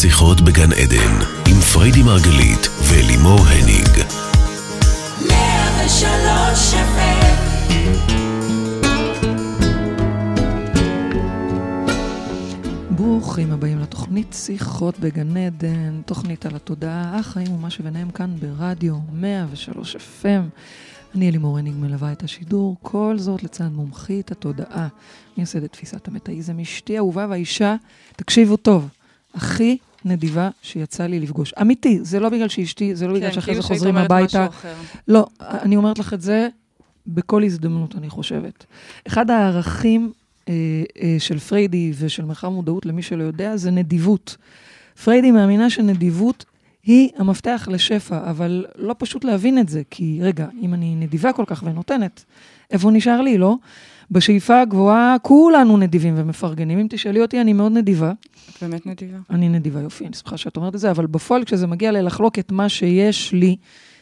שיחות בגן עדן, עם פריידי מרגלית ולימור הניג. ברוכים הבאים לתוכנית שיחות בגן עדן, תוכנית על התודעה, החיים ומה שביניהם כאן ברדיו 103 FM. אני אלימור הניג מלווה את השידור, כל זאת לצד מומחית התודעה, מייסדת תפיסת המטאיזם, אשתי אהובה והאישה, תקשיבו טוב, הכי נדיבה שיצא לי לפגוש. אמיתי, זה לא בגלל שאשתי, זה לא בגלל כן, שאחרי כאילו זה שהיית חוזרים הביתה. לא, אני אומרת לך את זה בכל הזדמנות, אני חושבת. אחד הערכים אה, אה, של פריידי ושל מרחב מודעות, למי שלא יודע, זה נדיבות. פריידי מאמינה שנדיבות היא המפתח לשפע, אבל לא פשוט להבין את זה, כי רגע, אם אני נדיבה כל כך ונותנת, איפה נשאר לי, לא? בשאיפה הגבוהה כולנו נדיבים ומפרגנים. אם תשאלי אותי, אני מאוד נדיבה. את באמת נדיבה. אני נדיבה, יופי, אני שמחה שאת אומרת את זה, אבל בפועל, כשזה מגיע ללחלוק את מה שיש לי,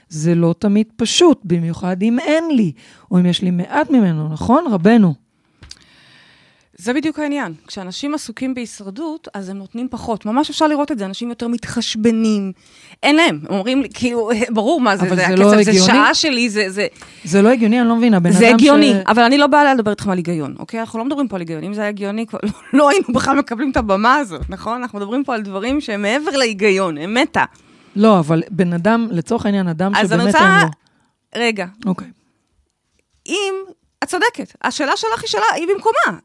זה לא תמיד פשוט, במיוחד אם אין לי, או אם יש לי מעט ממנו, נכון, רבנו? זה בדיוק העניין. כשאנשים עסוקים בהישרדות, אז הם נותנים פחות. ממש אפשר לראות את זה, אנשים יותר מתחשבנים. אין להם, הם אומרים לי, כאילו, ברור מה זה, זה זה לא הכסף, זה הגיוני? שעה שלי, זה... זה... זה לא הגיוני, אני לא מבינה. בן זה אדם הגיוני, ש... אבל אני לא באה לדבר איתכם על היגיון, אוקיי? אנחנו לא מדברים פה על היגיון. אם זה היה הגיוני, כבר לא, לא היינו בכלל מקבלים את הבמה הזאת, נכון? אנחנו מדברים פה על דברים שהם מעבר להיגיון, הם מתה. לא, אבל בן אדם, לצורך העניין, אדם שבאמת רוצה- אין לו. רגע, אוקיי. אם, את צודקת, השאלה שלך היא שאלה, היא במקומה.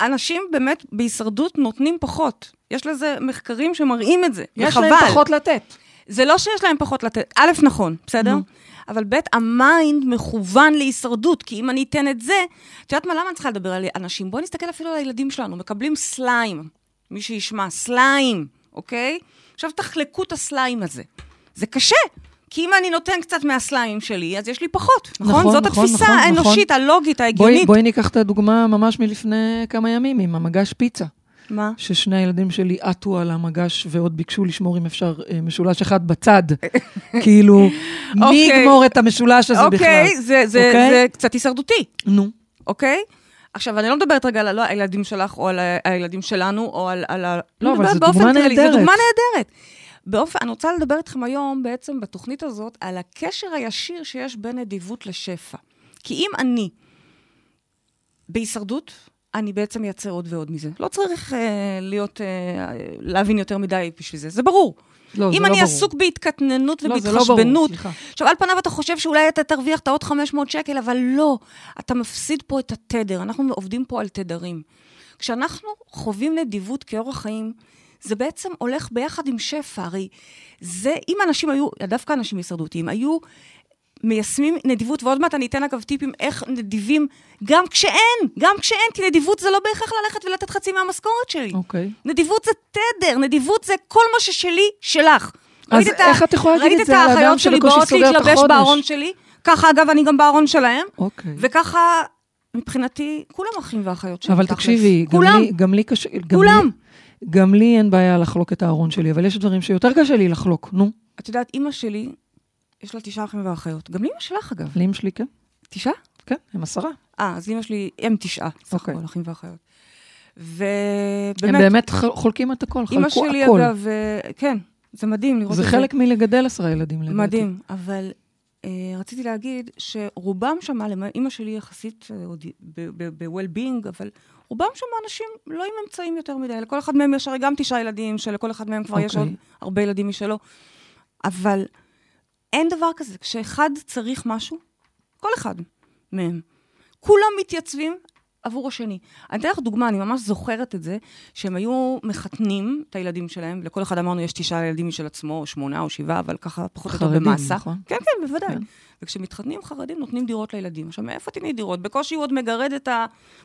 אנשים באמת בהישרדות נותנים פחות. יש לזה מחקרים שמראים את זה, יש וחבל. להם פחות לתת. זה לא שיש להם פחות לתת, א', נכון, בסדר? נו. אבל ב', המיינד מכוון להישרדות, כי אם אני אתן את זה, את יודעת מה, למה אני צריכה לדבר על אנשים? בואי נסתכל אפילו על הילדים שלנו, מקבלים סליים, מי שישמע, סליים, אוקיי? עכשיו תחלקו את הסליים הזה. זה קשה, כי אם אני נותן קצת מהסליים שלי, אז יש לי פחות, נכון? נכון, זאת נכון, התפיסה נכון, האנושית, הלוגית, בואי, ההגיונית. בואי ניקח את הדוגמה ממש מלפני כמה ימים, עם המגש פיצה. מה? ששני הילדים שלי עטו על המגש ועוד ביקשו לשמור אם אפשר אה, משולש אחד בצד. כאילו, מי אוקיי. יגמור את המשולש הזה בכלל? אוקיי, זה, זה, אוקיי? זה קצת הישרדותי. נו. אוקיי? עכשיו, אני לא מדברת רגע על לא, הילדים שלך, או על הילדים שלנו, או על... על ה... לא, אני אבל זו דוגמה כללי, זו נהדרת. דוגמה נהדרת. באופן, אני רוצה לדבר איתכם היום, בעצם, בתוכנית הזאת, על הקשר הישיר שיש בין נדיבות לשפע. כי אם אני בהישרדות, אני בעצם מייצר עוד ועוד מזה. לא צריך אה, להיות, אה, להבין יותר מדי בשביל זה, זה ברור. לא, אם לא אני ברור. עסוק בהתקטננות לא, זה לא ברור, ובהתחשבנות. עכשיו, על פניו אתה חושב שאולי אתה תרוויח את העוד 500 שקל, אבל לא. אתה מפסיד פה את התדר. אנחנו עובדים פה על תדרים. כשאנחנו חווים נדיבות כאורח חיים, זה בעצם הולך ביחד עם שפע. הרי זה, אם אנשים היו, דווקא אנשים הישרדותיים, היו מיישמים נדיבות, ועוד מעט אני אתן אגב טיפים איך נדיבים, גם כשאין, גם כשאין, כי נדיבות זה לא בהכרח ללכת ולתת חצי מהמשכורת שלי. אוקיי. נדיבות זה תדר, נדיבות זה כל מה ששלי, שלך. אז ראית את איך את יכולה להגיד ראית את זה על האחיות האדם שלי שבקושי באות סוגר את להתלבש החודש? בארון שלי? ככה, אגב, אני גם בארון שלהם. אוקיי. וככה, מבחינתי, כולם אחים ואחיות שלי. אבל. תקשיבי, גם לי, גם לי קשה... כולם. גם לי אין בעיה לחלוק את הארון שלי, אבל יש דברים שיותר קשה לי לחלוק, נו. את יודעת, אימא שלי, יש לה תשעה אחים ואחיות. גם לאימא שלך, אגב. לאמא שלי כן, תשעה? כן, הם עשרה. אה, אז אימא שלי, הם תשעה, סך אוקיי. הכל, אחים ואחיות. הם ובאמת, באמת ח- חולקים את הכל, אימא חלקו שלי, הכל. אגב, אה, כן, זה מדהים לראות זה את חלק מלגדל עשרה ילדים, לדעתי. מדהים, אבל רציתי להגיד שרובם שם, אימא שלי יחסית אה, ב-well-being, אבל רובם שם אנשים לא עם אמצעים יותר מדי, לכל אחד מהם יש הרי גם תשעה ילדים, שלכל אחד מהם כבר יש אוקיי. עוד הרבה ילדים משלו, אבל אין דבר כזה, כשאחד צריך משהו, כל אחד מהם, כולם מתייצבים עבור השני. אני אתן לך דוגמה, אני ממש זוכרת את זה, שהם היו מחתנים את הילדים שלהם, לכל אחד אמרנו יש תשעה ילדים משל עצמו, או שמונה או שבעה, אבל ככה פחות או יותר במאסה. נכון? כן, כן, בוודאי. כן. וכשמתחתנים חרדים, נותנים דירות לילדים. עכשיו, מאיפה תתני דירות? בקושי הוא עוד מגרד את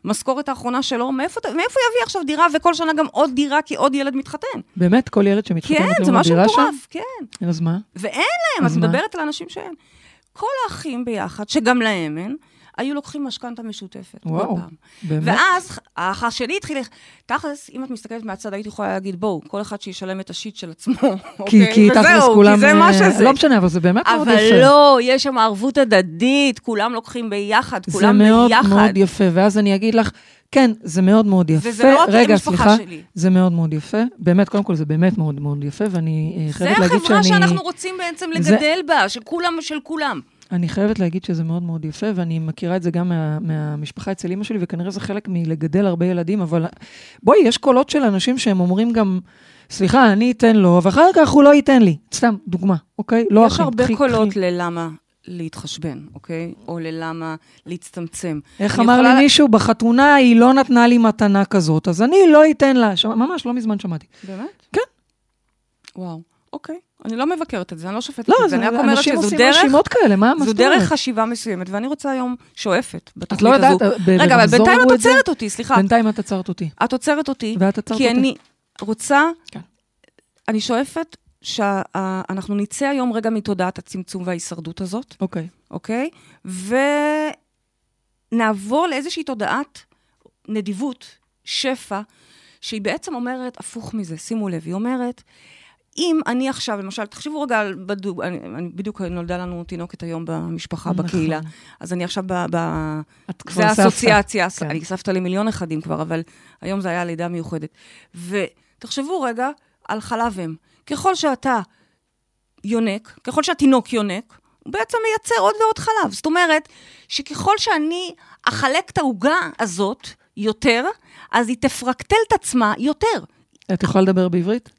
המשכורת האחרונה שלו, מאיפה, מאיפה יביא עכשיו דירה, וכל שנה גם עוד דירה, כי עוד ילד מתחתן? באמת, כל ילד שמתחתן כן, זה משהו? מטורף, כן. אז מה? ואין להם, אז אז? מדברת על אנשים שאין. כל האחים ביחד, שגם להם אין, היו לוקחים משכנתה משותפת. וואו. באמת? ואז האח השני התחיל, תכלס, אם את מסתכלת מהצד, הייתי יכולה להגיד, בואו, כל אחד שישלם את השיט של עצמו, כי, אוקיי? כי תכלס כולם... כי זה מה אה, שזה. לא משנה, אבל זה באמת מאוד יפה. אבל לא, יש שם ערבות הדדית, כולם לוקחים ביחד, זה כולם מאוד ביחד. מאוד יפה, ואז אני אגיד לך, כן, זה מאוד מאוד יפה. וזה לא רגע, סליחה, שלי. זה מאוד מאוד יפה. באמת, קודם כל, זה באמת מאוד מאוד יפה, ואני אה, זה חייבת להגיד שאני... החברה שאנחנו רוצים בעצם זה- לגדל בה, של כולם של כולם. אני חייבת להגיד שזה מאוד מאוד יפה, ואני מכירה את זה גם מה, מהמשפחה אצל אימא שלי, וכנראה זה חלק מלגדל הרבה ילדים, אבל בואי, יש קולות של אנשים שהם אומרים גם, סליחה, אני אתן לו, ואחר כך הוא לא ייתן לי. סתם, דוגמה, אוקיי? לא יש אחים. הרבה קחי- קולות קחי. ללמה להתחשבן, אוקיי? או ללמה להצטמצם. איך אמר יכולה- לי מישהו, בחתונה היא לא נתנה לי מתנה כזאת, אז אני לא אתן לה. שמע, ממש לא מזמן שמעתי. באמת? כן. וואו, אוקיי. אני לא מבקרת את זה, אני לא שופטת לא, את זה, אני רק אומרת אנשים שזו עושים דרך, רשימות כאלה, מה זו דרך? חשיבה מסוימת, ואני רוצה היום שואפת את בתוכנית לא הזו. יודעת, רגע, אבל בינתיים את את? עוצרת אותי, סליחה. בינתיים את עצרת אותי. את עוצרת אותי, כי אותי. אני רוצה, כן. אני שואפת שאנחנו נצא היום רגע מתודעת הצמצום וההישרדות הזאת, אוקיי. אוקיי? ונעבור לאיזושהי תודעת נדיבות, שפע, שהיא בעצם אומרת הפוך מזה, שימו לב, היא אומרת, אם אני עכשיו, למשל, תחשבו רגע על, בדוג, אני, אני, בדיוק נולדה לנו תינוקת היום במשפחה, נכון. בקהילה, אז אני עכשיו ב... ב את כבר זה סבתא. האסוציאציה, כן. אני סבתא למיליון נכדים כבר, אבל היום זה היה לידה מיוחדת. ותחשבו רגע על חלב אם. ככל שאתה יונק, ככל שהתינוק יונק, הוא בעצם מייצר עוד ועוד חלב. זאת אומרת, שככל שאני אחלק את העוגה הזאת יותר, אז היא תפרקטל את עצמה יותר. את יכולה לדבר בעברית?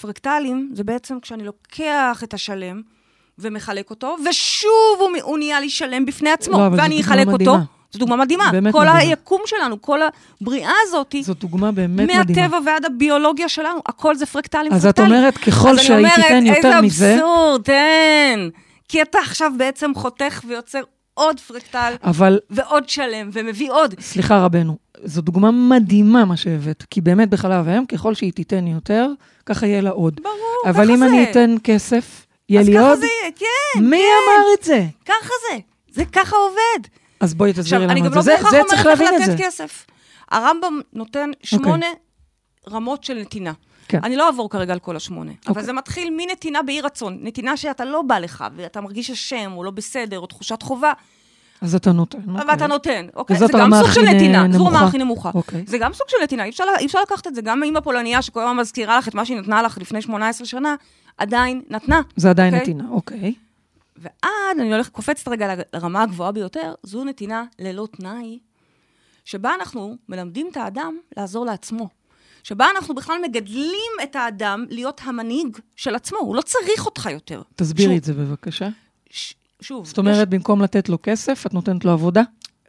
פרקטלים זה בעצם כשאני לוקח את השלם ומחלק אותו, ושוב הוא, הוא נהיה לי שלם בפני עצמו, לא, זו ואני אחלק אותו. זו דוגמה מדהימה. באמת כל מדהימה. היקום שלנו, כל הבריאה הזאת, זאת דוגמה באמת מדהימה. מהטבע ועד הביולוגיה שלנו, הכל זה פרקטלים, אז את פרקטלים. אומרת, ככל אז אני שהיא אומרת, תיתן יותר מזה... איזה אבסורד, תן. כי אתה עכשיו בעצם חותך ויוצר עוד פרקטל אבל ועוד שלם, ומביא עוד. סליחה רבנו, זו דוגמה מדהימה מה שהבאת, כי באמת בחלב אם, ככל שהיא תיתן יותר, ככה יהיה לה עוד. ברור, אבל ככה אם זה. אני אתן כסף, יהיה אז לי ככה עוד? זה יהיה, כן, מי אמר את זה? ככה זה. זה ככה עובד. אז בואי תסבירי עכשיו, אני גם את לא זה. זה- בהכרח זה אומרת לך את לתת זה. כסף. הרמב"ם נותן שמונה רמות של נתינה. כן. אני לא אעבור כרגע על כל השמונה, אבל אוקיי. זה מתחיל מנתינה באי רצון. נתינה שאתה לא בא לך, ואתה מרגיש אשם, או לא בסדר, או תחושת חובה, אז אתה נותן. אוקיי. ואתה נותן, אוקיי? זה גם סוג של נתינה, זו. הרמה הכי נמוכה. אוקיי. זה גם סוג של נתינה, אי אפשר, אי אפשר לקחת את זה. גם אימא פולניה שכל הזמן מזכירה לך את מה שהיא נתנה לך לפני 18 שנה, עדיין נתנה. זה עדיין אוקיי? נתינה, אוקיי. ועד, אני הולכת, קופצת רגע לרמה הגבוהה ביותר, זו נתינה ללא תנאי, שבה אנחנו מלמדים את האדם לעזור לעצמו. שבה אנחנו בכלל מגדלים את האדם להיות המנהיג של עצמו, הוא לא צריך אותך יותר. תסבירי שוב, את זה בבקשה. ש- שוב, זאת אומרת, במקום לתת לו כסף, את נותנת לו עבודה?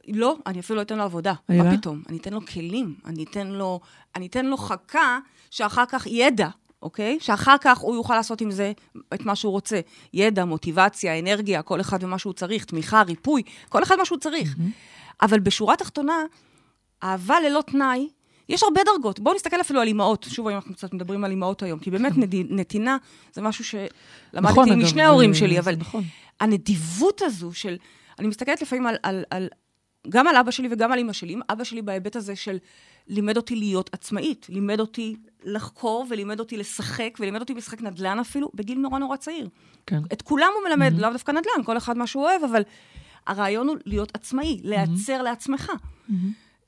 יש, לא, אני אפילו לא אתן לו עבודה. אלא? מה פתאום? אני אתן לו כלים, אני אתן לו, אני אתן לו חכה שאחר כך ידע, אוקיי? שאחר כך הוא יוכל לעשות עם זה את מה שהוא רוצה. ידע, מוטיבציה, אנרגיה, כל אחד ומה שהוא צריך, תמיכה, ריפוי, כל אחד מה שהוא צריך. אבל בשורה התחתונה, אהבה ללא תנאי, יש הרבה דרגות. בואו נסתכל אפילו על אימהות. שוב, היום אנחנו קצת מדברים על אימהות היום, כי באמת נתינה זה משהו שלמדתי נכון, אגב, משני ההורים שלי, אבל נכון. הנדיבות הזו של... אני מסתכלת לפעמים על, על, על... גם על אבא שלי וגם על אמא שלי. אבא שלי בהיבט הזה של לימד אותי להיות עצמאית, לימד אותי לחקור ולימד אותי לשחק, ולימד אותי לשחק נדל"ן אפילו, בגיל נורא נורא צעיר. כן. את כולם הוא מלמד, mm-hmm. לאו דווקא נדל"ן, כל אחד מה שהוא אוהב, אבל הרעיון הוא להיות עצמאי, להיעצר mm-hmm. לעצמך. Mm-hmm.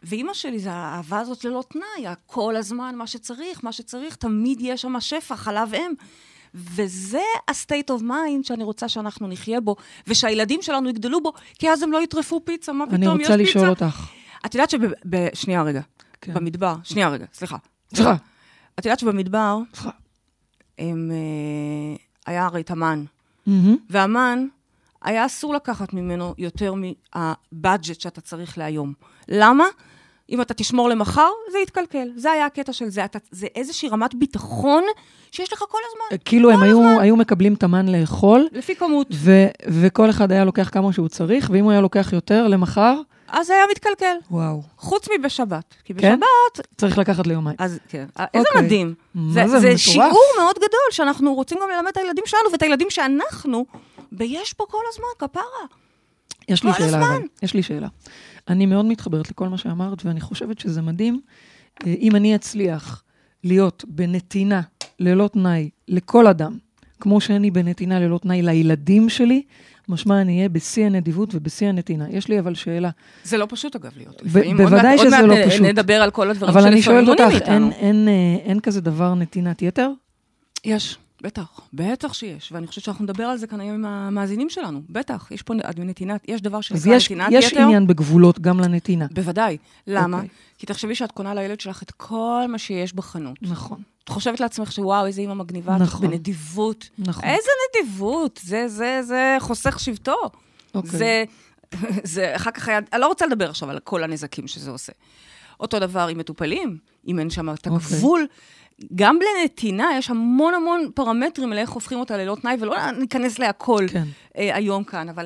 ואימא שלי, זה האהבה הזאת ללא תנאי, כל הזמן מה שצריך, מה שצריך, תמיד יש שם שפע, חלב אם. וזה ה-state of mind שאני רוצה שאנחנו נחיה בו, ושהילדים שלנו יגדלו בו, כי אז הם לא יטרפו פיצה, מה פתאום, אני יש רוצה פיצה. לשאול אותך. את יודעת שב... ב- שנייה רגע, כן. במדבר, שנייה רגע, סליחה. סליחה. את יודעת שבמדבר, סליחה. הם, אה, היה הרי את המן. מהמם. והמן, היה אסור לקחת ממנו יותר מהבאג'ט שאתה צריך להיום. למה? אם אתה תשמור למחר, זה יתקלקל. זה היה הקטע של זה. אתה, זה איזושהי רמת ביטחון שיש לך כל הזמן, כאילו הם היו, היו מקבלים את המן לאכול, לפי כמות. ו- וכל אחד היה לוקח כמה שהוא צריך, ואם הוא היה לוקח יותר למחר, אז זה היה מתקלקל. וואו, חוץ מבשבת. כי כן? בשבת, צריך לקחת ליומיים. אז כן. איזה אוקיי. מדהים. מה זה, זה, זה מטורף. שיעור מאוד גדול שאנחנו רוצים גם ללמד את הילדים שלנו, ואת הילדים שאנחנו, ויש פה כל הזמן, כפרה. יש לי כל שאלה, הזמן. אבל. יש לי שאלה. אני מאוד מתחברת לכל מה שאמרת, ואני חושבת שזה מדהים. אה, אם אני אצליח להיות בנתינה ללא תנאי לכל אדם, כמו שאני בנתינה ללא תנאי לילדים שלי, משמע אני אהיה בשיא הנדיבות ובשיא הנתינה. יש לי אבל שאלה. זה לא פשוט, אגב, להיות. ב-. בוודאי עוד שזה לא עוד מעט פשוט. נדבר על כל הדברים אבל אני שלפעמים שואלת מונעים אותך, מאיתנו. אין, אין, אה, אין כזה דבר נתינת יתר? יש, בטח, בטח שיש, ואני חושבת שאנחנו נדבר על זה כאן היום עם המאזינים שלנו, בטח, יש פה נתינת, יש דבר אז שנקרא יש, נתינת יש יתר. עניין בגבולות גם לנתינה. בוודאי. למה? אוקיי. כי תחשבי שאת קונה לילד שלך את כל מה שיש בחנות. נכון, את חושבת לעצמך שוואו, איזה אימא מגניבה, נכון. בנדיבות. נכון. איזה נדיבות? זה, זה, זה חוסך שבטו. אוקיי. זה, זה, אחר כך היה, אני לא רוצה לדבר עכשיו על כל הנזקים שזה עושה. אותו דבר עם מטופלים, אם אין שם את אוקיי. הגבול. גם לנתינה יש המון המון פרמטרים לאיך הופכים אותה ללא תנאי, ולא ניכנס להכל כן. אה, היום כאן, אבל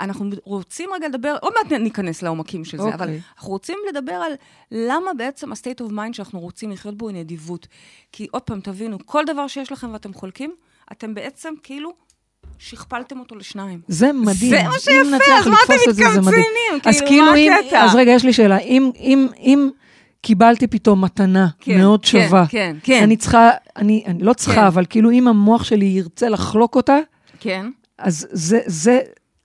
אנחנו רוצים רגע לדבר, עוד מעט ניכנס לעומקים של זה, אוקיי. אבל אנחנו רוצים לדבר על למה בעצם ה-state of mind שאנחנו רוצים לחיות בו היא נדיבות. כי עוד פעם, תבינו, כל דבר שיש לכם ואתם חולקים, אתם בעצם כאילו שכפלתם אותו לשניים. זה מדהים. זה מה שיפה, אז מה אתם. מתקמצנים? אז כאילו, כאילו מה אם, הקטע? אז רגע, יש לי שאלה. אם, אם, אם קיבלתי פתאום מתנה כן, מאוד כן, שווה, כן, כן. אני צריכה, אני, אני לא צריכה, כן. אבל כאילו אם המוח שלי ירצה לחלוק אותה, כן. אז זה, זה,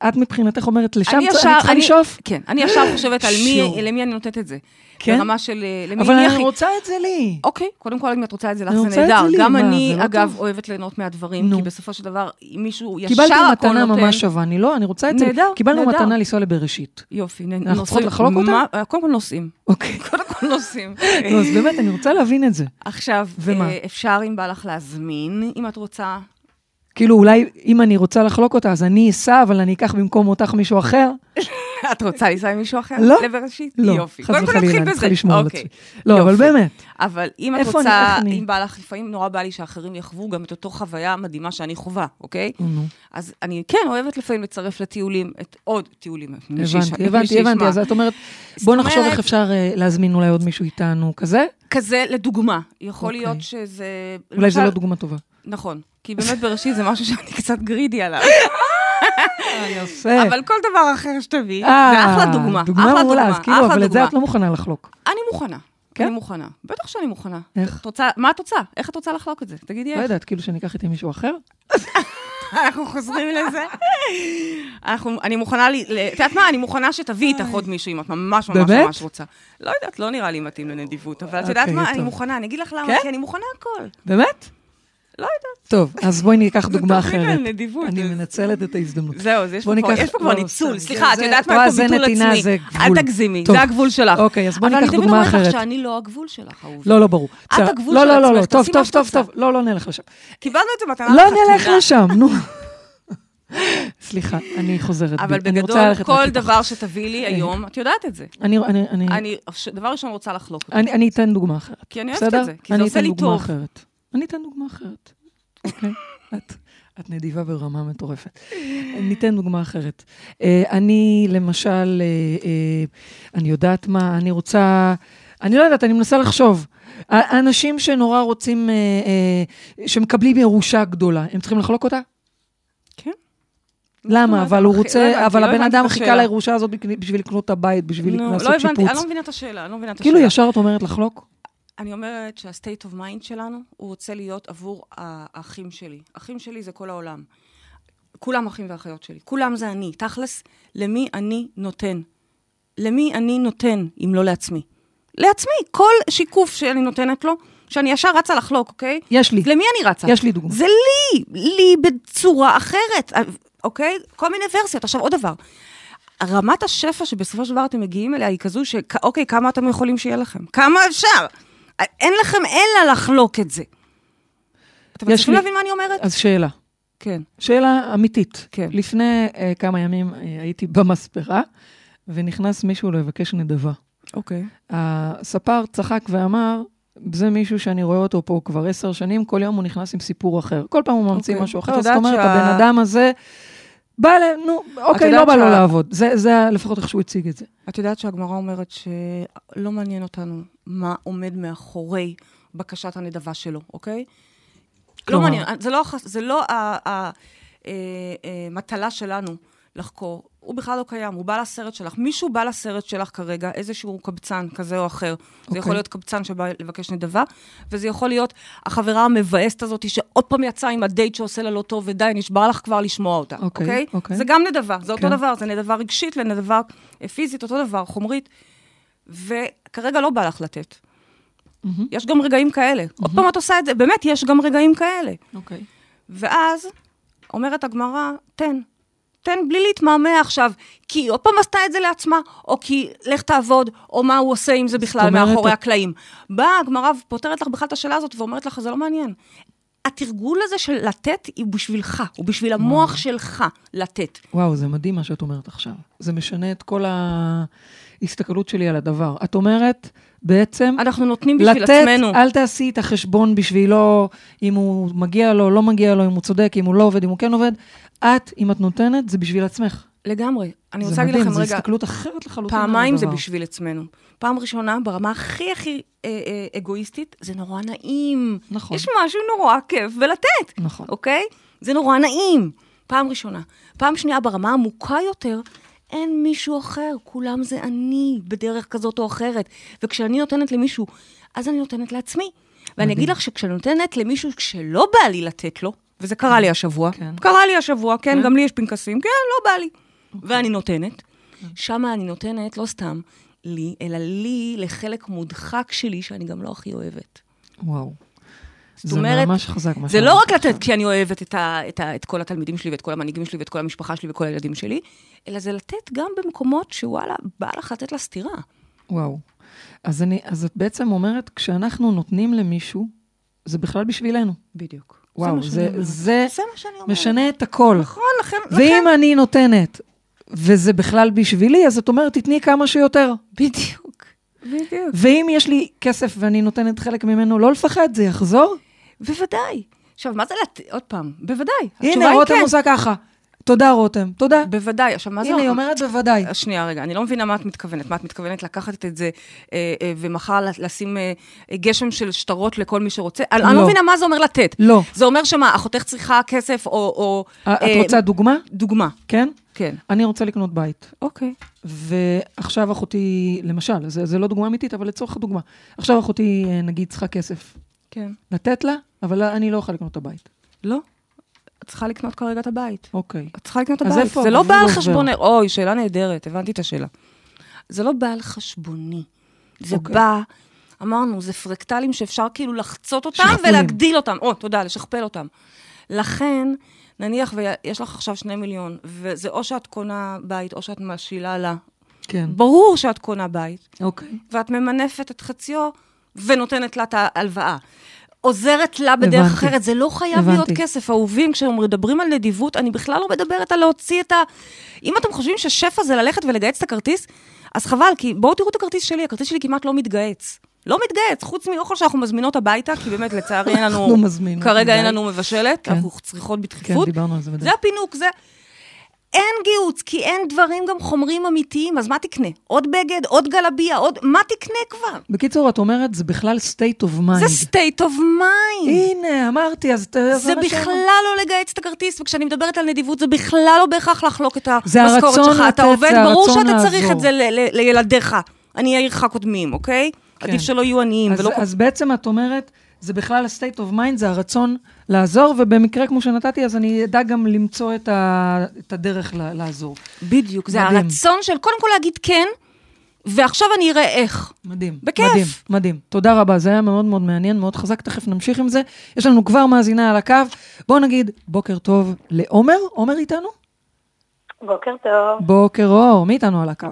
את מבחינתך אומרת, לשם אני צריך- ישר- אני צריכה אני- לשאוף? כן, אני ישר חושבת על מי. למי אני נותנת את זה. כן? ברמה של אה, למי אבל אני הכי... רוצה את זה לי. אוקיי, קודם כל, אם את רוצה את זה לך, זה נהדר. גם מה, אני, לא אגב, טוב? אוהבת ליהנות מהדברים, נו. כי בסופו של דבר, אם מישהו ישר קיבלתי הכל מתנה נותן... ממש שווה, אני לא, אני רוצה את זה. נהדר, קיבלנו נהדר. מתנה לנסוע לבראשית. יופי, נ- אנחנו צריכות לחלוק אותה? קודם כל נוסעים. אוקיי. קודם כל נוסעים. נו, אז באמת, אני רוצה להבין את זה. עכשיו? אה, אפשר, אם בא לך להזמין, אם את רוצה... כאילו, אולי אם אני רוצה לחלוק אותה, אז אני אסע, אבל אני אקח במקום אותך מישהו אחר? את רוצה לנסוע עם מישהו אחר? לא. לבראשית? לא, יופי. חס וחלילה, אני. צריכה לשמור על אוקיי. עצמי. לא, אבל. באמת. אבל אם את רוצה, אם בא לך, לפעמים נורא בא לי שאחרים יחוו גם את אותו חוויה מדהימה שאני חווה, אוקיי? אז אני כן אוהבת לפעמים לצרף לטיולים, את עוד טיולים. הבנתי, הבנתי. הבנתי. אז את אומרת, בוא נחשוב איך אפשר אה, להזמין אולי עוד מישהו איתנו, כזה? כזה, לדוגמה. יכול אוקיי. להיות שזה... אולי זו לא דוגמה טובה. נכון. כי באמת בראשית זה משהו שאני קצת גרידי עליו. יפה. אבל כל דבר אחר שתביאי, אה, זה אחלה דוגמה. דוגמה מעולה, אז כאילו, אבל את זה. את לא מוכנה לחלוק. אני מוכנה. כן? אני מוכנה. בטח שאני מוכנה. איך? מה את רוצה? איך את רוצה לחלוק את זה? תגידי לא איך. יודעת, כאילו שאני אקח איתי מישהו אחר? אנחנו חוזרים לזה. אנחנו, אני מוכנה, את יודעת מה? אני מוכנה שתביאי איתך עוד מישהו אם את ממש ממש? ממש רוצה. לא יודעת, לא נראה לי מתאים לנדיבות, אבל את יודעת אוקיי, מה? אני. מוכנה, אני אגיד לך למה, כן? כי אני מוכנה הכל. באמת? לא יודעת. טוב, אז בואי ניקח דוגמה תוכנית על אחרת. נדיבות, אני מנצלת את ההזדמנות. זהו, אז יש פה כבר- לא, ניצול. סליחה, זה- את זה- יודעת מה? זה נתינה. זה אל גבול. תגזימי, טוב. זה הגבול שלך. אוקיי, אז בוא ניקח אבל אני דוגמה תמיד אומרת אחרת. לך שאני לא הגבול שלך, אהובה. לא, לא ברור. את. הגבול לא, של לא, לא, עצמך, לא, טוב, תעשי טוב, טוב, רוצה. טוב. לא, לא נלך לשם. קיבלנו את זה מתנה לא. נלך לשם, נו. סליחה, אני חוזרת בי. אבל אני בגדול, כל. דבר שתביאי לי היום, את יודעת את זה. אני, אני, אני, אני, דבר ראשון רוצה לחלוק. אני, אני אתן דוגמה אחרת. כי אני אוהבת? את זה, כי זה אני עושה אתן לי דוגמה טוב. אחרת. אני אתן דוגמה אחרת. אוקיי? את, את נדיבה ברמה מטורפת. ניתן דוגמה אחרת. אה, אני, למשל, אה, אה, אני יודעת מה, אני רוצה... אני לא יודעת, אני מנסה לחשוב. האנשים שנורא רוצים, שמקבלים ירושה גדולה, הם צריכים לחלוק אותה? כן. למה? מה, אבל הוא לא רוצה, הבנתי, אבל לא הבן אדם חיכה. לירושה הזאת בשביל לקנות את הבית, בשביל נו, לעשות לא הבנתי, שיפוץ. אני לא מבינה את השאלה, אני לא מבינה את כאילו השאלה. ישר את אומרת לחלוק? אני אומרת שה-state of mind שלנו, הוא רוצה להיות עבור האחים שלי. אחים שלי זה כל העולם. כולם אחים ואחיות שלי. כולם זה אני. תכלס, למי אני נותן? למי אני נותן, אם לא לעצמי? לעצמי. כל שיקוף שאני נותנת לו, שאני ישר רצה לחלוק, אוקיי? יש לי. למי אני רצה? יש לי דוגמה. זה לי, לי בצורה אחרת, אוקיי? כל מיני ורסיות. עכשיו, עוד דבר. רמת השפע שבסופו של דבר אתם מגיעים אליה היא כזו ש... אוקיי, כמה אתם יכולים שיהיה לכם? כמה אפשר? אין לכם אלא לחלוק את זה. אתם מצליחים לי- להבין מה אני אומרת? אז שאלה. כן. שאלה אמיתית. כן. לפני uh, כמה ימים uh, הייתי במספרה, ונכנס מישהו לבקש נדבה. אוקיי. הספר צחק ואמר, זה מישהו שאני רואה אותו פה כבר עשר שנים, כל יום הוא נכנס עם סיפור אחר. כל פעם הוא ממציא אוקיי. משהו אחר, זאת אומרת, שה- הבן אדם הזה בא ל... נו, אוקיי, לא בא לו לעבוד. זה, זה לפחות איך שהוא הציג את זה. את יודעת שהגמרא אומרת שלא מעניין אותנו מה עומד מאחורי בקשת הנדבה שלו, אוקיי? לא? מעניין, זה לא, זה לא אה, אה, שלנו לחקור. הוא בכלל לא קיים, הוא בא לסרט שלך. מישהו בא לסרט שלך כרגע, איזשהו קבצן כזה או אחר. זה אוקיי. יכול להיות קבצן שבא לבקש נדבה, וזה יכול להיות החברה המבאסת הזאת, שעוד פעם יצאה עם הדייט שעושה לה לא טוב, ודי, נשבר לך כבר לשמוע אותה, אוקיי, אוקיי? אוקיי. זה גם נדבה, זה אותו כן. דבר, זה נדבה רגשית לנדבה אה, פיזית, אותו דבר, חומרית. וכרגע לא בא לך לתת. מהמם. יש גם רגעים כאלה. עוד פעם את עושה את זה, באמת, יש גם רגעים כאלה. אוקיי. ואז אומרת הגמרא, תן. תן בלי להתמהמה עכשיו, כי היא עוד פעם עשתה את זה לעצמה, או כי לך תעבוד, או מה הוא עושה עם זה בכלל אומרת, מאחורי את- הקלעים. באה הגמרא ופותרת לך בכלל את השאלה הזאת, ואומרת לך, זה לא מעניין. התרגול הזה של לתת הוא בשבילך, הוא בשביל המוח שלך לתת. וואו, זה מדהים מה שאת אומרת עכשיו. זה משנה את כל ההסתכלות שלי על הדבר. את אומרת, בעצם, אנחנו נותנים בשביל לתת, עצמנו. אל תעשי את החשבון בשבילו, אם הוא מגיע לו, לא מגיע לו, אם הוא צודק, אם הוא לא עובד, אם הוא כן עובד. את, אם את נותנת, זה בשביל עצמך. לגמרי. אני זה רוצה להגיד מדהים, לכם זו רגע, הסתכלות אחרת לחלוטין פעמיים זה. בשביל עצמנו. פעם ראשונה, ברמה הכי הכי אה, אה, אגואיסטית, זה נורא נעים. נכון. יש משהו נורא כיף בלתת, נכון. אוקיי? זה נורא נעים. פעם ראשונה. פעם שנייה, ברמה עמוקה יותר, אין מישהו אחר, כולם זה אני, בדרך כזאת או אחרת. וכשאני נותנת למישהו, אז אני נותנת לעצמי. ואני אגיד לך שכשאני נותנת למישהו שלא בא לי לתת לו, וזה קרה לי השבוע, כן. קרה לי השבוע, כן, כן. גם לי יש פנקסים, כן, לא בא לי. ואני נותנת. שמה אני נותנת, לא סתם לי, אלא לי, לחלק מודחק שלי, שאני גם לא הכי אוהבת. וואו. זאת זה אומרת, ממש חזק זה לא רק לתת. כי אני אוהבת את, ה, את, ה, את כל התלמידים שלי ואת כל המנהיגים שלי ואת כל המשפחה שלי וכל הילדים שלי, אלא זה לתת גם במקומות שוואלה, בא לך לתת לה סטירה. וואו. אז, אני, אז את בעצם אומרת, כשאנחנו נותנים למישהו, זה בכלל בשבילנו. בדיוק. וואו, זה, זה. זה זה אומרת. משנה את הכל. נכון, לכן, ואם לכן. אני נותנת, וזה בכלל בשבילי, אז את אומרת, תתני כמה שיותר. בדיוק. בדיוק. ואם יש לי כסף ואני נותנת חלק ממנו, לא לפחד, זה יחזור. בוודאי. עכשיו, מה זה לתת? עוד פעם, בוודאי. הנה, רותם כן. עושה ככה. תודה, רותם, תודה. בוודאי. עכשיו, מה זה... הנה, היא אומרת בוודאי. אז שנייה, רגע, אני לא מבינה מה את מתכוונת. מה את מתכוונת לקחת את זה אה, אה, ומחר לשים אה, אה, גשם של שטרות לכל מי שרוצה? אני, אני לא. לא מבינה מה זה אומר לתת. לא. זה אומר שמה, אחותך צריכה כסף או... או את אה, רוצה דוגמה? דוגמה. כן? כן. אני רוצה לקנות בית. אוקיי. ועכשיו אחותי, למשל, זה, זה לא דוגמה אמיתית, אבל לצורך הדוגמה, עכשיו אחותי, אה, נגיד, צריכה כסף. כן. לתת לה, אבל אני לא יכולה לקנות את הבית. לא. את צריכה לקנות כרגע את הבית. אוקיי. את צריכה לקנות את הבית. איפה זה לא בא על? חשבון... אוי, שאלה נהדרת, הבנתי את השאלה. זה לא בא על חשבוני. זה אוקיי. בא, אמרנו, זה פרקטלים שאפשר כאילו לחצות אותם שכפולים. ולהגדיל אותם. או, תודה, לשכפל אותם. לכן, נניח ויש לך עכשיו שני מיליון, וזה או שאת קונה בית או שאת משאילה לה. כן. ברור שאת קונה בית, אוקיי. ואת ממנפת את חציו ונותנת לה את ההלוואה. עוזרת לה בדרך הבנתי. אחרת, זה לא חייב הבנתי. להיות כסף. אהובים, כשמדברים על נדיבות, אני בכלל לא מדברת על להוציא את ה... אם אתם חושבים ששפע זה ללכת ולגהץ את הכרטיס, אז חבל, כי בואו תראו את הכרטיס שלי, הכרטיס שלי כמעט לא מתגהץ. לא מתגהץ, חוץ מאוכל שאנחנו מזמינות הביתה, כי באמת, לצערי, אין לנו... אנחנו מזמינות כרגע אין. לנו מבשלת, כן. אנחנו צריכות כן, בדחיפות. דיברנו על זה בדרך. זה הפינוק, זה... אין גיהוץ, כי אין דברים גם חומרים אמיתיים, אז מה תקנה? עוד בגד, עוד גלביה, עוד... מה תקנה כבר? בקיצור, את אומרת, זה בכלל state of mind. זה state of mind. הנה, אמרתי, אז... זה בכלל לא לגהץ את הכרטיס, וכשאני מדברת על נדיבות, זה בכלל לא בהכרח לחלוק את המשכורת שלך. אתה לתת, עובד, זה ברור שאתה צריך לעזור. את זה לילדיך. אני אעיר לך קודמים, אוקיי? כן. עדיף שלא יהיו עניים אז, ולא... אז בעצם את אומרת, זה בכלל ה-state of mind, זה הרצון לעזור, ובמקרה כמו שנתתי, אז אני אדע גם למצוא את, ה, את הדרך ל- לעזור. בדיוק, זה מדהים. הרצון של קודם כל להגיד כן, ועכשיו אני אראה איך. מדהים. בכיף. מדהים, מדהים. תודה רבה, זה היה מאוד מאוד מעניין, מאוד חזק, תכף נמשיך עם זה. יש לנו כבר מאזינה על הקו. בואו נגיד בוקר טוב לעומר, עומר איתנו? בוקר טוב, בוקר אור, מי איתנו על הקו?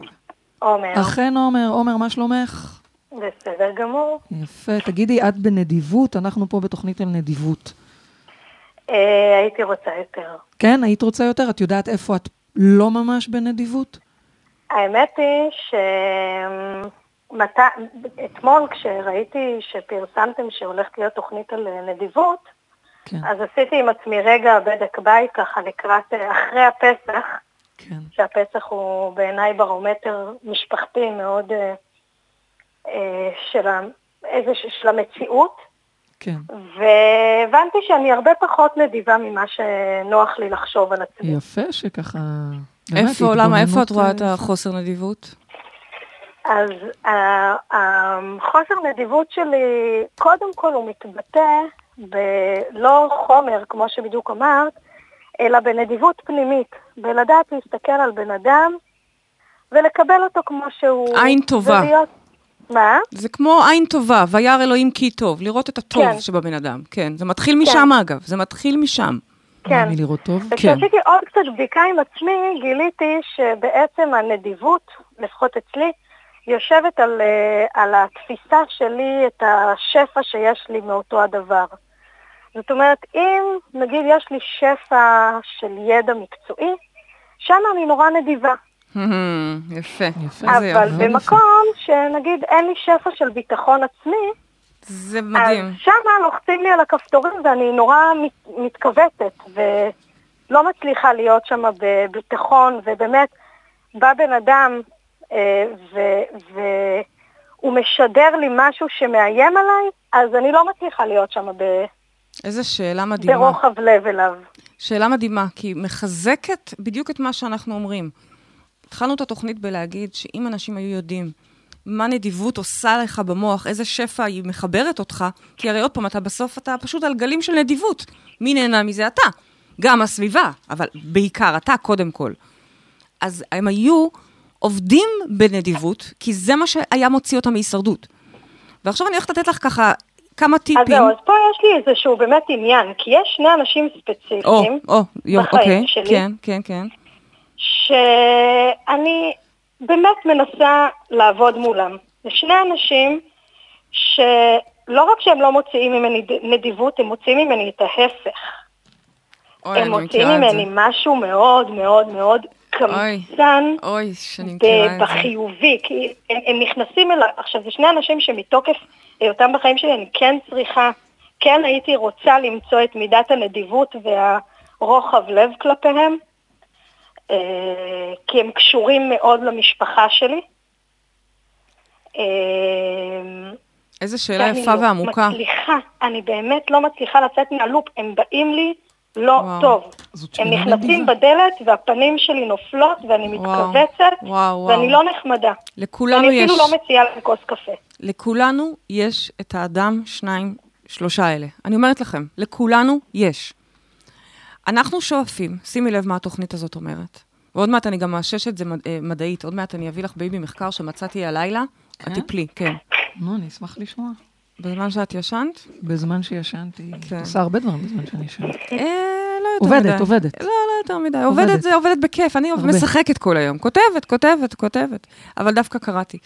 עומר. אכן עומר, עומר, מה שלומך? בסדר גמור. יפה, תגידי, את בנדיבות? אנחנו פה בתוכנית על נדיבות. אה, הייתי רוצה יותר. כן, היית רוצה יותר? את יודעת איפה את לא ממש בנדיבות? האמת היא שאתמול כשראיתי שפרסמתם שהולכת להיות תוכנית על אה, נדיבות, כן, אז עשיתי עם עצמי רגע בדק בית ככה לקראת, אה, אחרי הפסח, כן. שהפסח הוא בעיניי ברומטר משפחתי מאוד אה, של, ה, איזה, של המציאות. כן, והבנתי שאני הרבה פחות נדיבה ממה שנוח לי לחשוב על עצמי. יפה שככה איפה, למה, איפה את רואה את אה, החוסר נדיבות? אז החוסר נדיבות שלי, קודם כל הוא מתבטא בלא חומר, כמו שבדיוק אמרת, אלא בנדיבות פנימית, בלדעת להסתכל על בן אדם ולקבל אותו כמו שהוא. עין טובה. ולהיות... מה? זה כמו עין טובה, וירא אלוהים כי טוב, לראות את הטוב כן. שבבן אדם. כן, זה מתחיל משם אגב, זה מתחיל משם. כן. מה, מלראות טוב? וכשעשיתי עוד קצת בדיקה עם עצמי, גיליתי שבעצם הנדיבות, לפחות אצלי, יושבת על, אה, על התפיסה שלי, את השפע שיש לי מאותו הדבר. זאת אומרת, אם נגיד יש לי שפע של ידע מקצועי, שם אני נורא נדיבה. יפה. יפה. איזה אבל. במקום שנגיד אין לי שפע של ביטחון עצמי, זה מדהים. אז שמה לוחצים לי על הכפתורים ואני נורא מת, מתכווצת ולא מצליחה להיות שם בביטחון, ובאמת בא בן אדם אה, ו- והוא משדר לי משהו שמאיים עליי, אז אני לא מצליחה להיות שם ב- איזה שאלה מדהימה. ברוחב לב אליו. שאלה מדהימה, כי היא מחזקת בדיוק את מה שאנחנו אומרים. התחלנו את התוכנית בלהגיד שאם אנשים היו יודעים מה נדיבות עושה לך במוח, איזה שפע היא מחברת אותך, כי הרי עוד פעם, אתה בסוף, אתה פשוט על גלים של נדיבות. מי נהנה מזה? אתה. גם הסביבה, אבל בעיקר אתה קודם כל. אז הם היו עובדים בנדיבות, כי זה מה שהיה מוציא אותם מהישרדות. ועכשיו אני הולכת לתת לך ככה כמה אז טיפים. זהו, אז פה יש לי איזשהו באמת עניין, כי יש שני אנשים או, ספציפיים או, יום, בחיים אוקיי, שלי. כן, כן, כן. שאני באמת מנסה לעבוד מולם. זה שני אנשים שלא רק שהם לא מוציאים ממני נדיבות, הם מוציאים ממני את ההפך. אוי, הם מוציאים את זה. ממני משהו מאוד מאוד מאוד קמצן אוי, זה. בחיובי, כי הם, הם נכנסים אליי, עכשיו זה שני אנשים שמתוקף היותם בחיים שלי אני כן צריכה, כן הייתי רוצה למצוא את מידת הנדיבות והרוחב לב כלפיהם, כי הם קשורים מאוד למשפחה שלי. אה, איזה שאלה יפה לא ועמוקה. מצליחה, אני באמת לא מצליחה לצאת מהלופ, הם באים לי לא וואו. טוב. הם נכנסים. בדלת והפנים שלי נופלות ואני וואו. מתכווצת וואו, וואו. ואני לא נחמדה. לכולנו אני יש, אפילו לא מציעה להם כוס קפה. לכולנו יש את האדם, שניים, שלושה אלה. אני אומרת לכם, לכולנו יש. אנחנו שואפים, שימי לב מה התוכנית הזאת אומרת. ועוד מעט אני גם מאשש את זה אה, מדעית, עוד מעט אני אביא לך בייבי מחקר שמצאתי הלילה. כן? את תיפלי, כן. נו, אני אשמח לשמוע. בזמן שאת ישנת? בזמן שישנתי, כן. עושה הרבה דברים בזמן שאני ישנתי. אה, לא יותר עובדת, מדי. עובדת. לא, לא יותר מדי. עובדת זה עובדת בכיף, אני הרבה. משחקת כל היום. כותבת, כותבת, כותבת. אבל דווקא קראתי.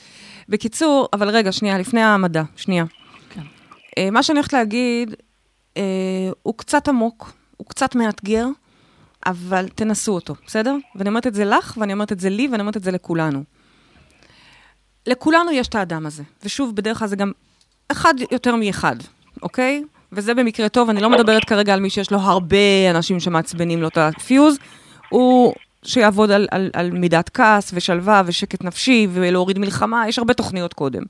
בקיצור, אבל רגע, שנייה, לפני המדע, שנייה. כן. אה, מה שאני הולכת להגיד, אה, הוא קצת עמוק, הוא קצת מאתגר, אבל תנסו אותו, בסדר? ואני אומרת את זה לך, ואני אומרת את זה לי, ואני אומרת את זה לכולנו. לכולנו יש את האדם הזה. ושוב, בדרך כלל זה גם אחד יותר מאחד, אוקיי? וזה במקרה טוב, אני לא מדברת כרגע על מי שיש לו הרבה אנשים שמעצבנים לו את הפיוז, הוא שיעבוד על, על, על מידת כעס ושלווה ושקט נפשי ולהוריד מלחמה, יש הרבה תוכניות קודם.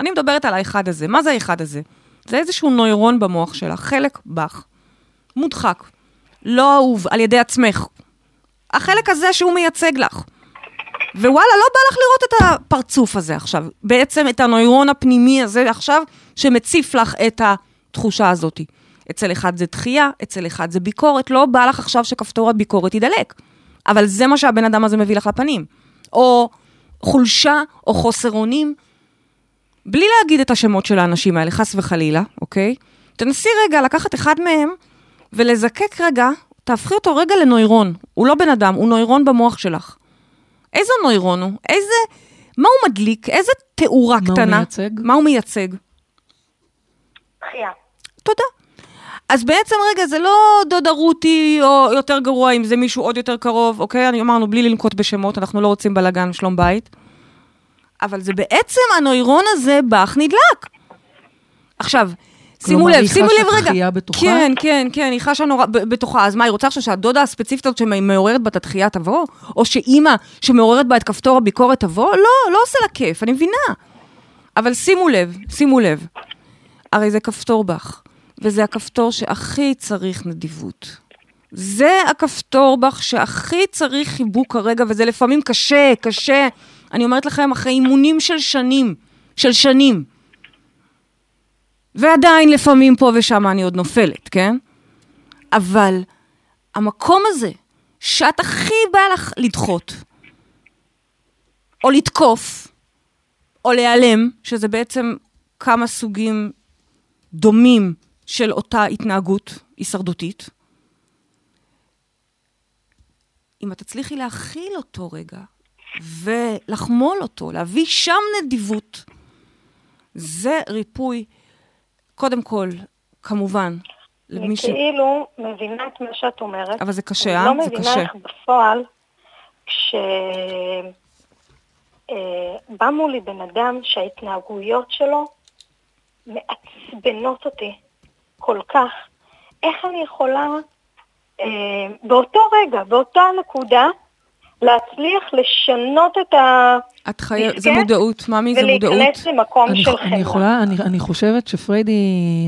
אני מדברת על האחד הזה. מה זה האחד הזה? זה איזשהו נוירון במוח שלך, חלק בך, מודחק, לא אהוב על ידי עצמך. החלק הזה שהוא מייצג לך. ווואלה, לא בא לך לראות את הפרצוף הזה עכשיו. בעצם את הנוירון הפנימי הזה עכשיו, שמציף לך את התחושה הזאת. אצל אחד זה דחייה, אצל אחד זה ביקורת, לא בא לך עכשיו שכפתור הביקורת יידלק. אבל זה מה שהבן אדם הזה מביא לך לפנים. או חולשה, או חוסר אונים. בלי להגיד את השמות של האנשים האלה, חס וחלילה, אוקיי? תנסי רגע לקחת אחד מהם ולזקק רגע, תהפכי אותו רגע לנוירון. הוא לא בן אדם, הוא נוירון במוח שלך. איזה נוירון הוא? איזה... מה הוא מדליק? איזה תאורה מה הוא קטנה? מייצג? מה הוא מייצג? דחייה. תודה. אז בעצם, רגע, זה לא דודה רותי, או יותר גרוע, אם זה מישהו עוד יותר קרוב, אוקיי? אני אמרנו, בלי לנקוט בשמות, אנחנו לא רוצים בלאגן, שלום בית. אבל זה בעצם, הנוירון הזה בך נדלק. עכשיו, שימו כלומר, לב, היא שימו חשה לב רגע. דחייה בתוכה? כן, כן, כן, היא חשה נורא בתוכה. אז מה, היא רוצה עכשיו שהדודה הספציפית הזאת שמעוררת בה את התחייה תבוא? או שאימא שמעוררת בה את כפתור הביקורת תבוא? לא, לא עושה לה כיף, אני מבינה. אבל שימו לב, שימו לב, הרי זה כפתור בך, וזה הכפתור שהכי צריך נדיבות. זה הכפתור בך שהכי צריך חיבוק כרגע, וזה לפעמים קשה, קשה. אני אומרת לכם, אחרי אימונים של שנים, של שנים. ועדיין לפעמים פה ושם אני עוד נופלת, כן? אבל המקום הזה, שאת הכי בא לך לדחות, או לתקוף, או להיעלם, שזה בעצם כמה סוגים דומים של אותה התנהגות הישרדותית, אם את תצליחי להכיל אותו רגע, ולחמול אותו, להביא שם נדיבות, זה ריפוי, קודם כל, כמובן, למי ש... אני כאילו מבינה את מה שאת אומרת. אבל זה קשה, אה? זה קשה. אני לא מבינה איך בפועל, כשבא אה, מולי בן אדם שההתנהגויות שלו מעצבנות אותי כל כך, איך אני יכולה אה, באותו רגע, באותה נקודה, להצליח לשנות את ה... את חייבת, זה מודעות, ממי זה מודעות. ולהיכנס למקום אני, של חמלה. אני יכולה, אני, אני חושבת שפריידי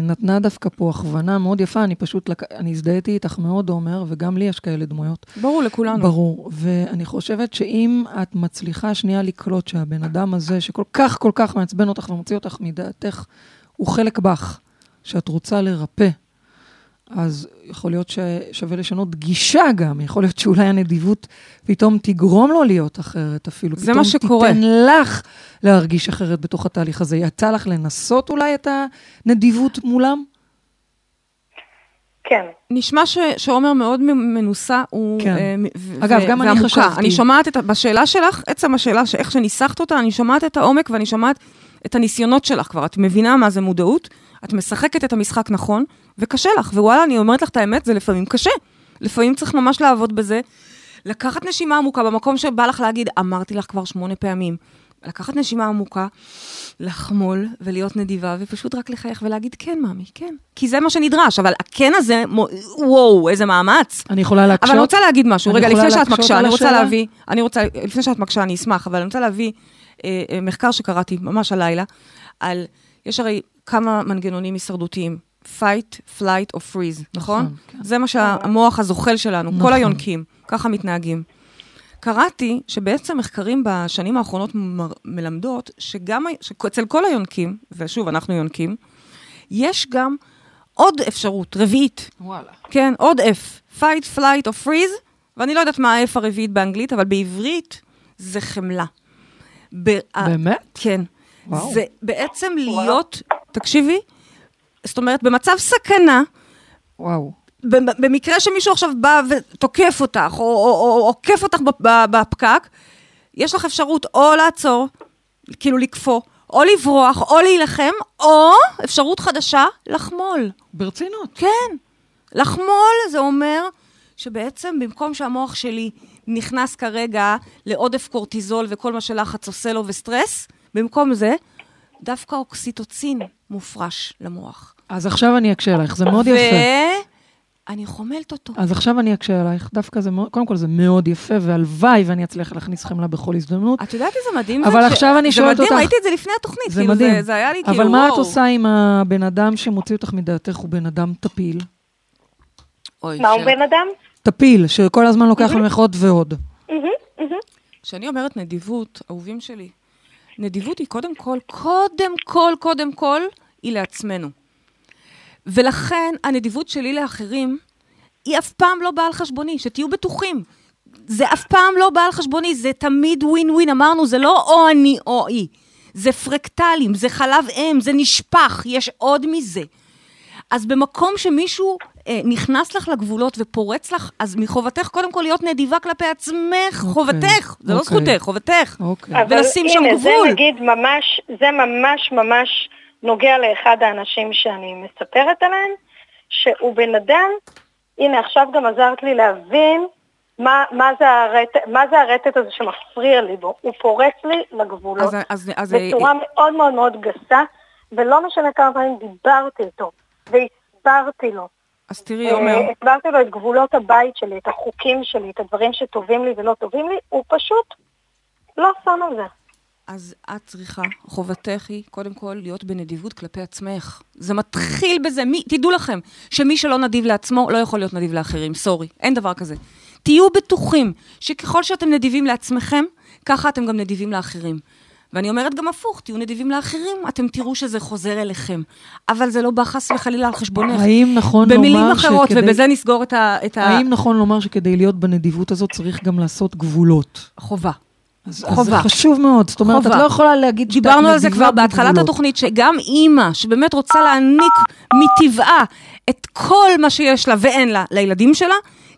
נתנה דווקא פה הכוונה מאוד יפה, אני פשוט, לק... אני הזדהיתי איתך מאוד, עומר, וגם לי יש כאלה דמויות. ברור, לכולנו. ברור, ואני חושבת שאם את מצליחה שנייה לקלוט שהבן אדם הזה, שכל כך כל כך מעצבן אותך ומוציא אותך מדעתך, הוא חלק בך, שאת רוצה לרפא, אז יכול להיות ששווה לשנות גישה גם, יכול להיות שאולי הנדיבות פתאום תגרום לו להיות אחרת אפילו. זה מה שקורה. פתאום תיתן לך להרגיש אחרת בתוך התהליך הזה. יצא לך לנסות אולי את הנדיבות מולם? כן. נשמע ש, שעומר מאוד מנוסה, הוא... כן. אה, ו- אגב, גם ועמוקה. אני חשבתי... אני שומעת את, בשאלה שלך, עצם השאלה, איך שניסחת אותה, אני שומעת את העומק ואני שומעת את הניסיונות שלך כבר. את מבינה מה זה מודעות, את משחקת את המשחק נכון, וקשה לך. ווואלה, אני אומרת לך את האמת, זה לפעמים קשה. לפעמים צריך ממש לעבוד בזה. לקחת נשימה עמוקה במקום שבא לך להגיד, אמרתי לך כבר שמונה פעמים. לקחת נשימה עמוקה, לחמול ולהיות נדיבה, ופשוט רק לחייך ולהגיד, כן, ממי, כן. כי זה מה שנדרש, אבל הכן הזה, וואו, איזה מאמץ. אני יכולה להקשות? אבל אני רוצה להגיד משהו. רגע, לפני שאת מקשה, אני רוצה להביא, אני רוצה, לפני שאת מקשה, אני אשמח, אבל אני רוצה להביא אה, אה, מחקר שקראתי ממש הלילה, על, יש הרי כמה מנגנונים הישרדותיים. fight, flight או freeze, נכון? נכון כן. זה מה שהמוח הזוחל שלנו, נכון. כל היונקים, ככה מתנהגים. קראתי שבעצם מחקרים בשנים האחרונות מלמדות שגם, שאצל כל היונקים, ושוב, אנחנו יונקים, יש גם עוד אפשרות, רביעית. וואלה. כן, עוד F, fight, flight או freeze, ואני לא יודעת מה ה-F הרביעית באנגלית, אבל בעברית זה חמלה. באמת? כן. וואו. זה בעצם להיות, וואו. תקשיבי, זאת אומרת, במצב סכנה, וואו. במקרה שמישהו עכשיו בא ותוקף אותך, או, או, או עוקף אותך בפקק, יש לך אפשרות או לעצור, כאילו לקפוא, או לברוח, או להילחם, או אפשרות חדשה, לחמול. ברצינות. כן. לחמול זה אומר שבעצם במקום שהמוח שלי נכנס כרגע לעודף קורטיזול וכל מה שלחץ עושה לו וסטרס, במקום זה, דווקא אוקסיטוצין מופרש למוח. אז עכשיו אני אקשה עלייך, זה מאוד ו... יפה. ואני חומלת אותו. אז עכשיו אני אקשה עלייך, דווקא זה מאוד, קודם כל זה מאוד יפה, והלוואי ואני אצליח להכניס חמלה בכל הזדמנות. את יודעת איזה מדהים אבל זה? עכשיו ש... אני שואלת אותך... זה מדהים, ראיתי את זה לפני התוכנית, זה כאילו מדהים. זה, זה היה לי אבל כאילו, מה וואו. את עושה עם הבן אדם שמוציא אותך מדעתך, הוא בן אדם טפיל? מה הוא בן אדם? טפיל, שכל הזמן לוקח ממך עוד ועוד. כשאני אומרת נדיבות, אהובים שלי, נדיבות היא קודם כל, קודם כל, קודם כל, היא לעצמנו. ולכן הנדיבות שלי לאחרים, היא אף פעם לא באה על חשבוני, שתהיו בטוחים. זה אף פעם לא בא על חשבוני, זה תמיד ווין ווין, אמרנו, זה לא או אני או היא. זה פרקטלים, זה חלב אם, זה נשפך, יש עוד מזה. אז במקום שמישהו נכנס לך לגבולות ופורץ לך, אז מחובתך קודם כל להיות נדיבה כלפי עצמך, okay, אוקיי, חובתך, זה okay. לא אוקיי. זכותך, חובתך. Okay. אוקיי. ולשים שם הנה, גבול. זה נגיד ממש, זה ממש ממש נוגע לאחד האנשים שאני מספרת עליהם, שהוא בן אדם, הנה עכשיו גם עזרת לי להבין מה, מה, זה הרט, מה זה הרטט הזה שמפריע לי בו. הוא פורץ לי לגבולות אז, אז, אז, בצורה מאוד מאוד מאוד גסה, ולא משנה כמה פעמים דיברתי איתו, והסברתי לו. אז תראי, עומר. אה, הסברתי לו את גבולות הבית שלי, את החוקים שלי, את הדברים שטובים לי ולא טובים לי, הוא פשוט לא שם על זה. אז את צריכה, חובתך היא, קודם כל, להיות בנדיבות כלפי עצמך. זה מתחיל בזה. מי, תדעו לכם, שמי שלא נדיב לעצמו, לא יכול להיות נדיב לאחרים. סורי, אין דבר כזה. תהיו בטוחים שככל שאתם נדיבים לעצמכם, ככה אתם גם נדיבים לאחרים. ואני אומרת גם הפוך, תהיו נדיבים לאחרים, אתם תראו שזה חוזר אליכם. אבל זה לא בא חס וחלילה על חשבונך. האם נכון לומר במילים אחרות, שכדי- ובזה נסגור את ה... את ה... האם נכון לומר שכדי להיות בנדיבות הזאת צריך גם לעשות גבולות? חובה. אז, אז חובה. זה חשוב מאוד. זאת אומרת, חובה. את לא יכולה להגיד שאת דיברנו על זה כבר בהתחלת בגבולות. התוכנית, שגם אימא, שבאמת רוצה להעניק מטבעה את כל מה שיש לה ואין לה לילדים שלה,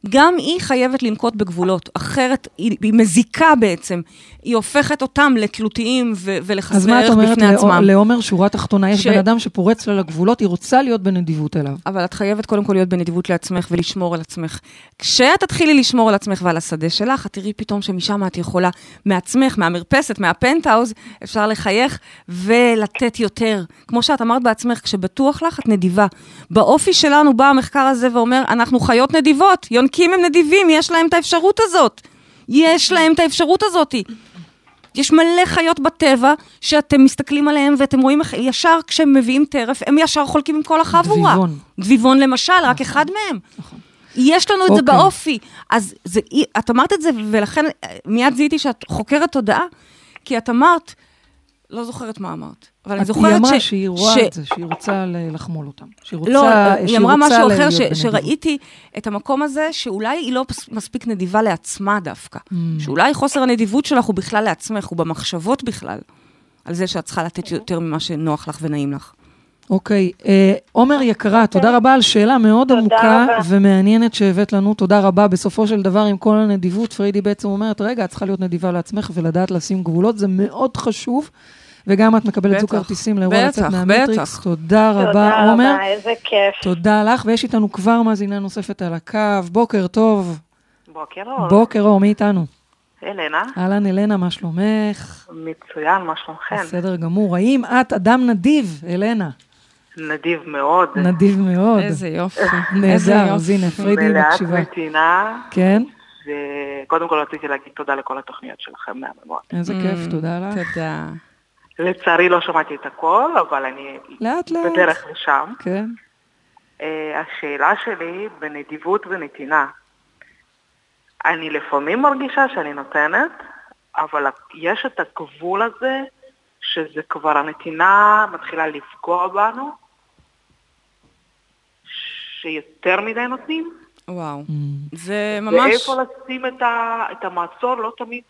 גם היא חייבת לנקוט בגבולות. אחרת היא, היא מזיקה בעצם. היא הופכת אותם לתלותיים ו- אז ולחסרי מה את ערך אומרת בפני לעומר- עצמם. לעומר, שורה תחתונה, יש ש- בן אדם שפורץ לה לגבולות, היא רוצה להיות בנדיבות אליו. אבל את חייבת קודם כל להיות בנדיבות לעצמך ולשמור על עצמך. כשאת תתחילי לשמור על עצמך ועל השדה שלך, את תראי פתאום שמשם את יכולה, מעצמך, מהמרפסת, מהפנטהאוז, אפשר לחייך ולתת יותר. כמו שאת אמרת בעצמך, כשבטוח לך, את נדיבה. באופי שלנו בא המחקר הזה ואומר, אנחנו חיות נדיבות, יונקים הם נדיבים, יש להם את האפשרות הזאת. יש להם את האפשרות הזאת. יש מלא חיות בטבע שאתם מסתכלים עליהם ואתם רואים איך ישר כשהם מביאים טרף, הם ישר חולקים עם כל החבורה. דביבון. דביבון למשל, רק אחד מהם. נכון. יש לנו את זה אוקיי. באופי. אז זה, את אמרת את זה, ולכן מיד זיהיתי שאת חוקרת תודעה, כי את אמרת, לא זוכרת מה אמרת, אבל אני זוכרת היא אמרה ש... שהיא רואה ש- את זה, שהיא רוצה ל- לחמול אותם. שהיא רוצה, לא, היא אמרה משהו אחר, ש. שראיתי את המקום הזה, שאולי היא לא מספיק נדיבה לעצמה דווקא. Mm. שאולי חוסר הנדיבות שלך הוא בכלל לעצמך, הוא במחשבות בכלל, על זה שאת צריכה לתת יותר ממה שנוח לך ונעים לך. אוקיי. אה, עומר יקרה, תודה רבה על שאלה מאוד עמוקה רבה. ומעניינת שהבאת לנו. תודה רבה. בסופו של דבר, עם כל הנדיבות, פריידי בעצם אומרת, רגע, את צריכה להיות נדיבה לעצמך ולדעת לשים גבולות, זה מאוד חשוב. וגם את מקבלת זוג כרטיסים לאירוע בטח, לצאת מהמטריקס. בטח. תודה רבה, תודה עומר. רבה, איזה כיף. תודה לך, ויש איתנו כבר מאזינה נוספת על הקו. בוקר טוב. בוקר אור. בוקר אור, מי איתנו? אלנה, אהלן, אלנה, מה שלומך? מצוין, מה שלומכם? בסדר גמור. האם את אדם נדיב, אלנה? נדיב מאוד. נדיב מאוד. איזה יופי. נהדר, אז הנה, פריידי מלאת מקשיבה. נתינה, כן? וקודם כל רציתי להגיד תודה לכל התוכניות שלכם מהממות. איזה Mm. כיף, תודה לך. תודה. לצערי לא שמעתי את הכל, אבל אני לאט לאט. בדרך לשם. כן. אה, השאלה שלי בנדיבות ונתינה. אני לפעמים מרגישה שאני נותנת, אבל יש את הגבול הזה, שזה כבר הנתינה מתחילה לפגוע בנו, שיותר מדי נותנים, וואו. Mm. זה ממש... ואיפה לשים את, ה, את המעצור, לא תמיד...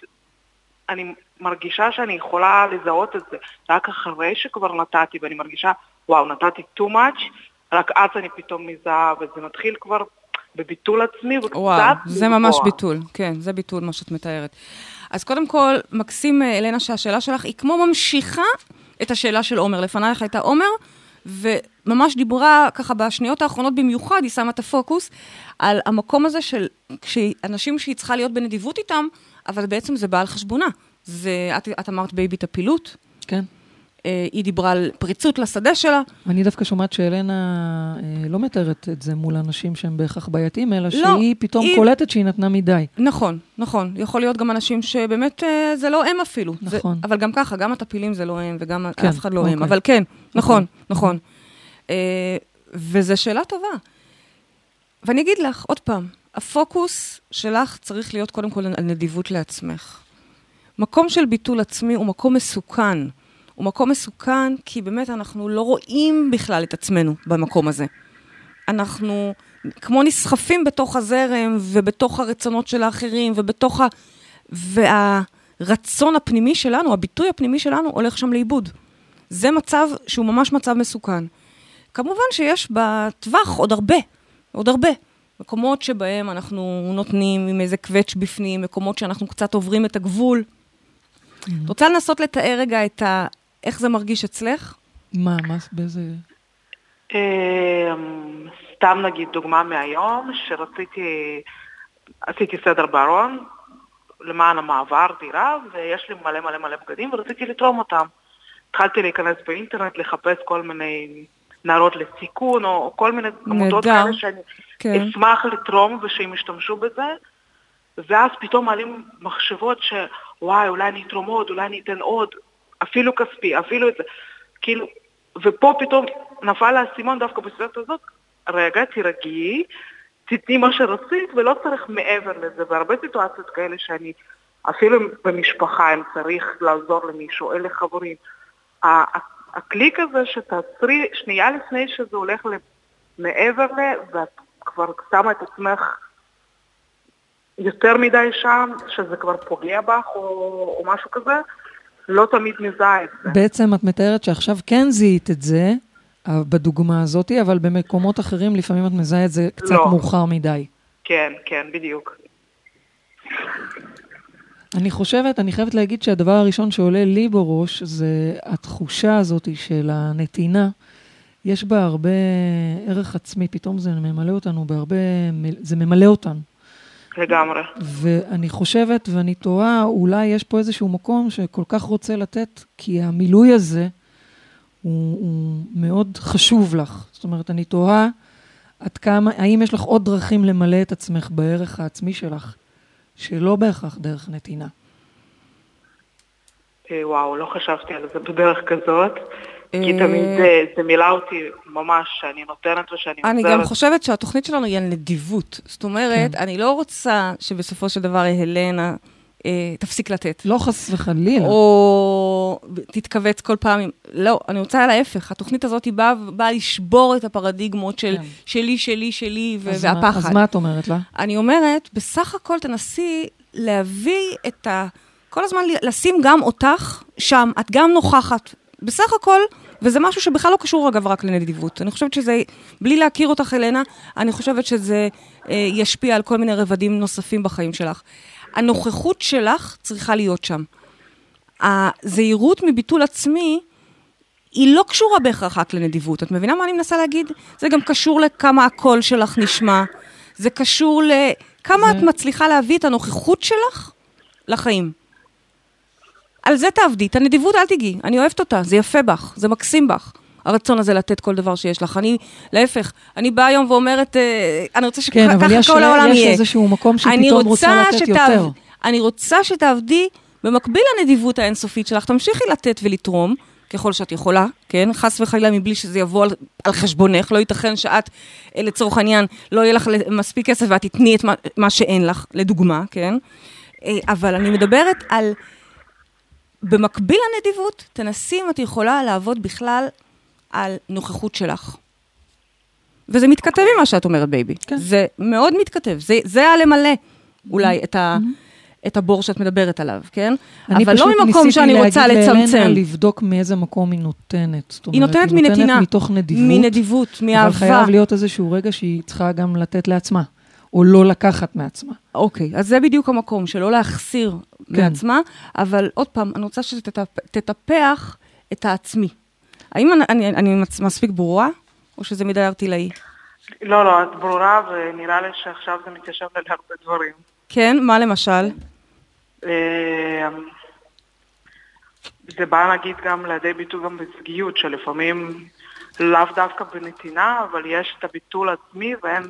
אני מרגישה שאני יכולה לזהות את זה רק אחרי שכבר נתתי, ואני מרגישה, וואו, נתתי too much, רק אז אני פתאום מזהה, וזה מתחיל כבר בביטול עצמי, וקצת וואו, זה. ממש ביטול, כן, זה ביטול מה שאת מתארת. אז קודם כל, מקסים, אה, אלנה, שהשאלה שלך היא כמו ממשיכה את השאלה של עומר. לפנייך הייתה עומר, וממש דיברה ככה בשניות האחרונות במיוחד, היא שמה את הפוקוס על המקום הזה של אנשים שהיא צריכה להיות בנדיבות איתם, אבל בעצם זה בא על חשבונה. זה, את, את אמרת בייבי טפילות, כן. אה, היא דיברה על פריצות לשדה שלה, אני דווקא שומעת שאלנה אה, לא מתארת את זה מול אנשים שהם בהכרח בעייתיים, אלא לא, שהיא פתאום היא- קולטת שהיא נתנה מדי. נכון, נכון. יכול להיות גם אנשים שבאמת אה, זה לא הם אפילו. זה, נכון. אבל גם ככה, גם הטפילים זה לא הם, וגם כן, אף אחד לא אוקיי. הם. אבל כן, נכון, נכון. אה, וזו שאלה טובה. ואני אגיד לך, עוד פעם, הפוקוס שלך צריך להיות קודם כל על נדיבות לעצמך. מקום של ביטול עצמי הוא מקום מסוכן. הוא מקום מסוכן כי באמת אנחנו לא רואים בכלל את עצמנו במקום הזה. אנחנו כמו נסחפים בתוך הזרם ובתוך הרצונות של האחרים ובתוך ה... והרצון הפנימי שלנו, הביטוי הפנימי שלנו הולך שם לאיבוד. זה מצב שהוא ממש מצב מסוכן. כמובן שיש בטווח עוד הרבה, עוד הרבה. מקומות שבהם אנחנו נותנים עם איזה קווץ' בפנים, מקומות שאנחנו קצת עוברים את הגבול. את רוצה לנסות לתאר רגע את ה... איך זה מרגיש אצלך? מה, מה, באיזה... אה, סתם נגיד דוגמה מהיום, שרציתי, עשיתי סדר בארון למען המעבר דירה, ויש לי מלא מלא מלא בגדים ורציתי לתרום אותם. התחלתי להיכנס באינטרנט, לחפש כל מיני נערות לסיכון, או כל מיני עמותות. כאלה שאני כן. אשמח לתרום ושהם ישתמשו בזה. ואז פתאום מעלים מחשבות שוואי, אולי אני אתרום עוד, אולי אני אתן עוד. אפילו כספי, אפילו את זה. כאילו, ופה פתאום נפל האסימון דווקא בסיטואציה הזאת, רגע, תירגעי, תתני מה שרצית ולא צריך מעבר לזה. בהרבה סיטואציות כאלה שאני, אפילו במשפחה, אם צריך לעזור למישהו, אלה חברים. הקליק הזה שתעצרי שנייה לפני שזה הולך מעבר ל... ואת כבר שמה את עצמך יותר מדי שם, שזה כבר פוגע בך או, או משהו כזה, לא תמיד מזהה את זה. בעצם את מתארת שעכשיו כן זיהית את זה, אה, בדוגמה הזאת, אבל במקומות אחרים לפעמים את מזהה את זה קצת לא. מאוחר מדי. כן, כן, בדיוק. אני חושבת, אני חייבת להגיד שהדבר הראשון שעולה לי בראש זה התחושה הזאת של הנתינה. יש בה הרבה ערך עצמי, פתאום זה ממלא אותנו בהרבה, זה ממלא אותנו. לגמרי. ואני חושבת ואני תוהה, אולי יש פה איזשהו מקום שכל כך רוצה לתת, כי המילוי הזה הוא, הוא מאוד חשוב לך. זאת אומרת, אני תוהה עד כמה, האם יש לך עוד דרכים למלא את עצמך בערך העצמי שלך, שלא בהכרח דרך נתינה? אה, וואו, לא חשבתי על זה בדרך כזאת. כי תמיד אה, זה מילא אותי ממש, שאני נותנת ושאני עוזרת. אני גם חושבת שהתוכנית שלנו היא על נדיבות. זאת אומרת, כן. אני לא רוצה שבסופו של דבר הלנה אה, תפסיק לתת. לא חס וחלילה. או תתכווץ כל פעם. לא, אני רוצה להפך. התוכנית הזאת היא באה, באה לשבור את הפרדיגמות של כן. שלי, שלי, שלי אז והפחד. מה, אז מה את אומרת לה? אני אומרת, בסך הכל תנסי להביא את ה... כל הזמן לשים גם אותך שם, את גם נוכחת. בסך הכל, וזה משהו שבכלל לא קשור, אגב, רק לנדיבות. אני חושבת שזה, בלי להכיר אותך, אלנה, אני חושבת שזה אה, ישפיע על כל מיני רבדים נוספים בחיים שלך. הנוכחות שלך צריכה להיות שם. הזהירות מביטול עצמי, היא לא קשורה בהכרח רק לנדיבות. את מבינה מה אני מנסה להגיד? זה גם קשור לכמה הקול שלך נשמע. זה קשור לכמה זה... את מצליחה להביא את הנוכחות שלך לחיים. על זה תעבדי, את הנדיבות אל תיגעי, אני אוהבת אותה, זה יפה בך, זה מקסים בך. הרצון הזה לתת כל דבר שיש לך. אני, להפך, אני באה היום ואומרת, אה, אני רוצה שככה כן, כל יש, העולם יהיה. כן, אבל יש איזשהו מקום שפתאום רוצה לתת שתעב... יותר. אני רוצה שתעבדי במקביל לנדיבות האינסופית שלך, תמשיכי לתת ולתרום. ככל שאת יכולה, כן? חס וחלילה מבלי שזה יבוא על, על חשבונך, לא ייתכן שאת, אה, לצורך העניין, לא יהיה לך מספיק כסף ואת תתני את מה, מה שאין לך, לדוגמה, כן? אה, אבל אני מדברת על במקביל לנדיבות, תנסי אם את יכולה לעבוד בכלל על נוכחות שלך. וזה מתכתב עם מה שאת אומרת, בייבי. כן. זה מאוד מתכתב. זה, זה היה למלא אולי את, ה, mm-hmm. את הבור שאת מדברת עליו, כן? אבל לא ממקום שאני רוצה לצמצם. אני פשוט ניסיתי להגיד לבדוק מאיזה מקום היא נותנת. זאת אומרת, היא נותנת מנתינה. היא נותנת מתוך נדיבות. מנדיבות, מאהבה. אבל חייב להיות איזשהו רגע שהיא צריכה גם לתת לעצמה. או לא לקחת מעצמה. אוקיי, אז זה בדיוק המקום, שלא להחסיר כן. מעצמה, אבל עוד פעם, אני רוצה שתטפח את העצמי. האם אני, אני, אני מספיק ברורה, או שזה מדי ארטילאי? לא, לא, את ברורה, ונראה לי שעכשיו זה מתיישב על הרבה דברים. כן, מה למשל? אה, זה בא נגיד גם לידי ביטוי גם בזוגיות, שלפעמים לאו דווקא בנתינה, אבל יש את הביטול עצמי ואין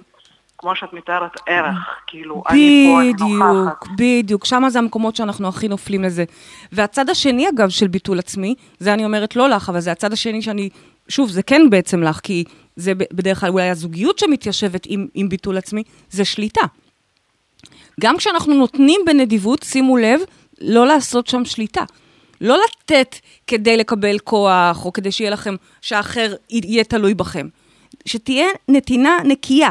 כמו שאת מתארת, ערך, כאילו, אני פה, אני נוכחת. בדיוק, בדיוק, שם זה המקומות שאנחנו הכי נופלים לזה. והצד השני, אגב, של ביטול עצמי, זה אני אומרת לא לך, אבל זה הצד השני שאני, שוב, זה כן בעצם לך, כי זה בדרך כלל אולי הזוגיות שמתיישבת עם, עם ביטול עצמי, זה שליטה. גם כשאנחנו נותנים בנדיבות, שימו לב, לא לעשות שם שליטה. לא לתת כדי לקבל כוח, או כדי שיהיה לכם, שהאחר יהיה תלוי בכם. שתהיה נתינה נקייה.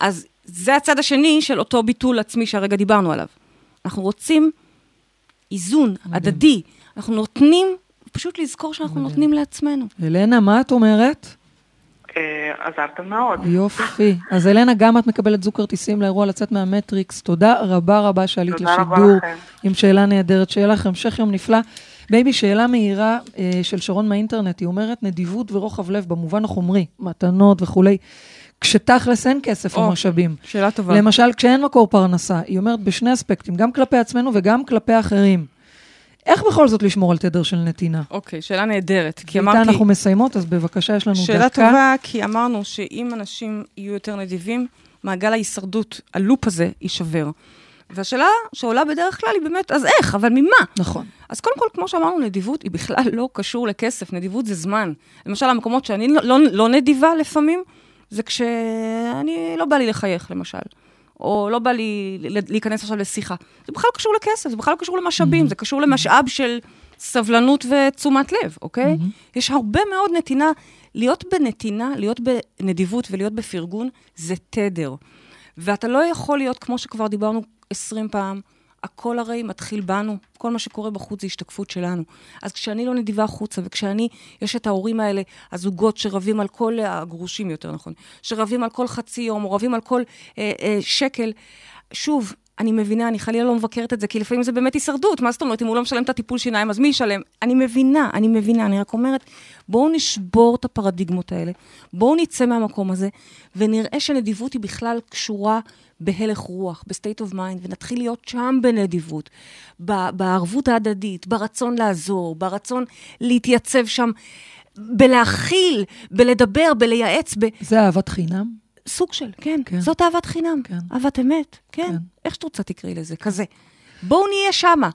אז זה הצד השני של אותו ביטול עצמי שהרגע דיברנו עליו. אנחנו רוצים איזון הדדי. אנחנו נותנים, פשוט לזכור שאנחנו נותנים לעצמנו. אלנה, מה את אומרת? אה, עזרתם מאוד. יופי. אז אלנה, גם את מקבלת זוג כרטיסים לאירוע לצאת מהמטריקס. תודה רבה רבה שעלית לשידור עם שאלה נהדרת. שיהיה לך המשך יום נפלא. בייבי, שאלה מהירה אה, של שרון מהאינטרנט, היא אומרת נדיבות ורוחב לב במובן החומרי, מתנות וכולי. כשתכלס אין כסף או משאבים. שאלה טובה. למשל, כשאין מקור פרנסה, היא אומרת בשני אספקטים, גם כלפי עצמנו וגם כלפי אחרים. איך בכל זאת לשמור על תדר של נתינה? אוקיי, שאלה נהדרת. כי אמרתי... איתה אנחנו מסיימות, אז בבקשה, יש לנו דקה. שאלה טובה, כי אמרנו שאם אנשים יהיו יותר נדיבים, מעגל ההישרדות, הלופ הזה, יישבר. והשאלה שעולה בדרך כלל היא באמת, אז איך? אבל ממה? נכון. אז קודם כל, כמו שאמרנו, נדיבות היא בכלל לא קשור לכסף, נדיבות זה זמן. למשל, המקומות שאני לא, לא, לא נדיבה לפעמים, זה כשאני, לא בא לי לחייך, למשל. או לא בא לי להיכנס עכשיו לשיחה. זה בכלל לא קשור לכסף, זה בכלל לא קשור למשאבים, mm-hmm. זה קשור למשאב של סבלנות ותשומת לב, אוקיי? Mm-hmm. יש הרבה מאוד נתינה. להיות בנתינה, להיות בנדיבות ולהיות בפרגון, זה תדר. ואתה לא יכול להיות, כמו שכבר דיברנו עשרים פעם, הכל הרי מתחיל בנו, כל מה שקורה בחוץ זה השתקפות שלנו. אז כשאני לא נדיבה החוצה, וכשאני, יש את ההורים האלה, הזוגות שרבים על כל, הגרושים יותר נכון, שרבים על כל חצי יום, או רבים על כל אה, אה, שקל, שוב, אני מבינה, אני חלילה לא מבקרת את זה, כי לפעמים זה באמת הישרדות. מה זאת אומרת, אם הוא לא משלם את הטיפול שיניים, אז מי ישלם? אני מבינה, אני מבינה, אני רק אומרת, בואו נשבור את הפרדיגמות האלה, בואו נצא מהמקום הזה, ונראה שנדיבות היא בכלל קשורה בהלך רוח, ב-state of mind, ונתחיל להיות שם בנדיבות, בערבות ההדדית, ברצון לעזור, ברצון להתייצב שם, בלהכיל, בלדבר, בלייעץ. ב... זה אהבת חינם? סוג של, כן. כן. זאת אהבת חינם. כן. אהבת אמת, כן. כן. איך שאת רוצה תקראי לזה, כזה. בואו נהיה שמה.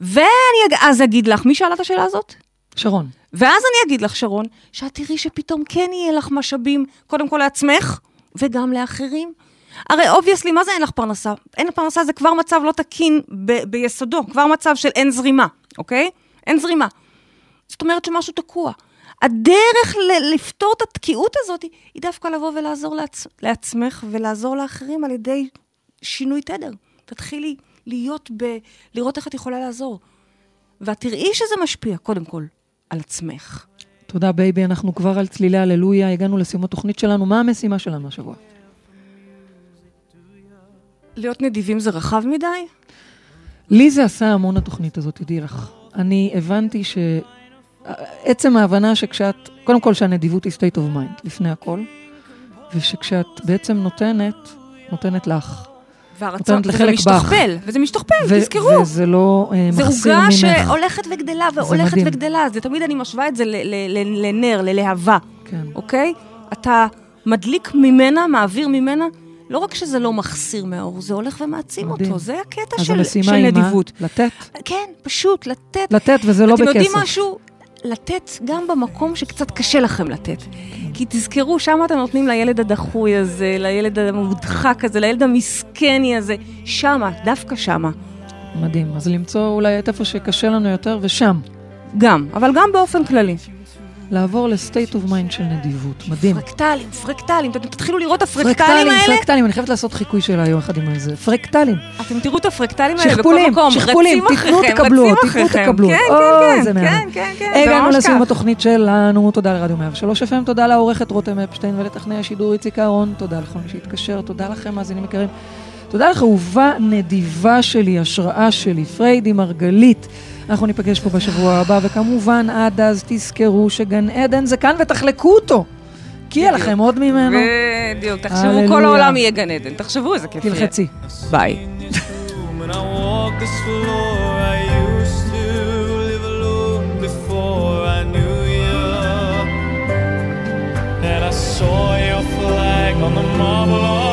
ואני אז אגיד לך, מי שאלה את השאלה הזאת? שרון. ואז אני אגיד לך, שרון, שאת תראי שפתאום כן יהיה לך משאבים, קודם כל לעצמך, וגם לאחרים. הרי obviously, מה זה אין לך פרנסה? אין לך פרנסה זה כבר מצב לא תקין ב- ביסודו, כבר מצב של אין זרימה, אוקיי? אין זרימה. זאת אומרת שמשהו תקוע. הדרך ל- לפתור את התקיעות הזאת היא דווקא לבוא ולעזור לעצ- לעצמך ולעזור לאחרים על ידי שינוי תדר. תתחילי להיות ב... לראות איך את יכולה לעזור. ואת תראי שזה משפיע, קודם כל, על עצמך. תודה, בייבי. אנחנו כבר על צלילי הללויה, הגענו לסיום התוכנית שלנו. מה המשימה שלנו השבוע? להיות נדיבים זה רחב מדי? לי זה עשה המון התוכנית הזאת, תדעי לך. אני הבנתי ש... עצם ההבנה שכשאת, קודם כל שהנדיבות היא state of mind, לפני הכל, ושכשאת בעצם נותנת, נותנת לך. והרצון, וזה משתכפל, וזה משתכפל, תזכרו. וזה לא uh, מחסיר ממך. זה עוגה שהולכת וגדלה והולכת וגדלה. זה תמיד אני משווה את זה לנר, ללהבה, כן. אוקיי? אתה מדליק ממנה, מעביר ממנה, לא רק שזה לא מחסיר מהאור, זה הולך ומעצים מדהים. אותו. זה הקטע של, של נדיבות. לתת? כן, פשוט, לתת. לתת, וזה לא בכסף. אתם יודעים משהו? לתת גם במקום שקצת קשה לכם לתת. כי תזכרו, שם אתם נותנים לילד הדחוי הזה, לילד המודחק הזה, לילד המסכני הזה, שמה, דווקא שמה. מדהים. אז למצוא אולי את איפה שקשה לנו יותר, ושם. גם, אבל גם באופן כללי. לעבור ל state of mind של נדיבות. מדהים. פרקטלים, פרקטלים. אתם תתחילו לראות את הפרקטלים האלה. פרקטלים, פרקטלים, אני חייבת לעשות חיקוי שלה יום אחד עם זה. פרקטלים. אתם תראו את הפרקטלים האלה בכל מקום. שכפולים, תיתנו, תקבלו, תיתנו, תקבלו. כן, כן, כן, כן, כן. הגענו לסיום התוכנית שלנו. תודה לרדיו 103 FM, תודה לעורכת רותם אפשטיין ולטכנאי השידור איציק אהרון. תודה לכל מי שהתקשר, תודה לכם, מאזינים יקרים. תודה לך, אהובה נדיבה שלי, השראה שלי, פריידי מרגלית. אנחנו ניפגש פה בשבוע הבא, וכמובן, עד אז תזכרו שגן עדן זה כאן ותחלקו אותו. כי יהיה לכם עוד ממנו. בדיוק, תחשבו, כל העולם יהיה גן עדן. תחשבו איזה כיף יהיה. תלחצי. ביי. saw your flag on the marble